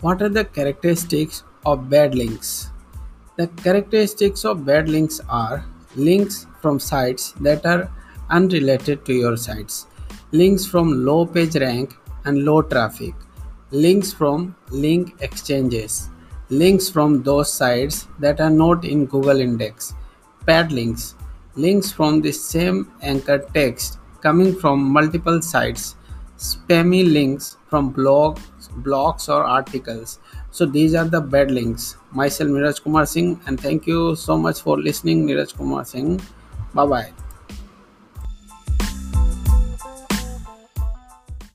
What are the characteristics of bad links? The characteristics of bad links are links from sites that are unrelated to your sites, links from low page rank and low traffic, links from link exchanges, links from those sites that are not in Google Index, pad links, links from the same anchor text coming from multiple sites, spammy links from blogs, blogs or articles. So these are the bad links. Myself Niraj Kumar Singh and thank you so much for listening Niraj Kumar Singh. Bye bye.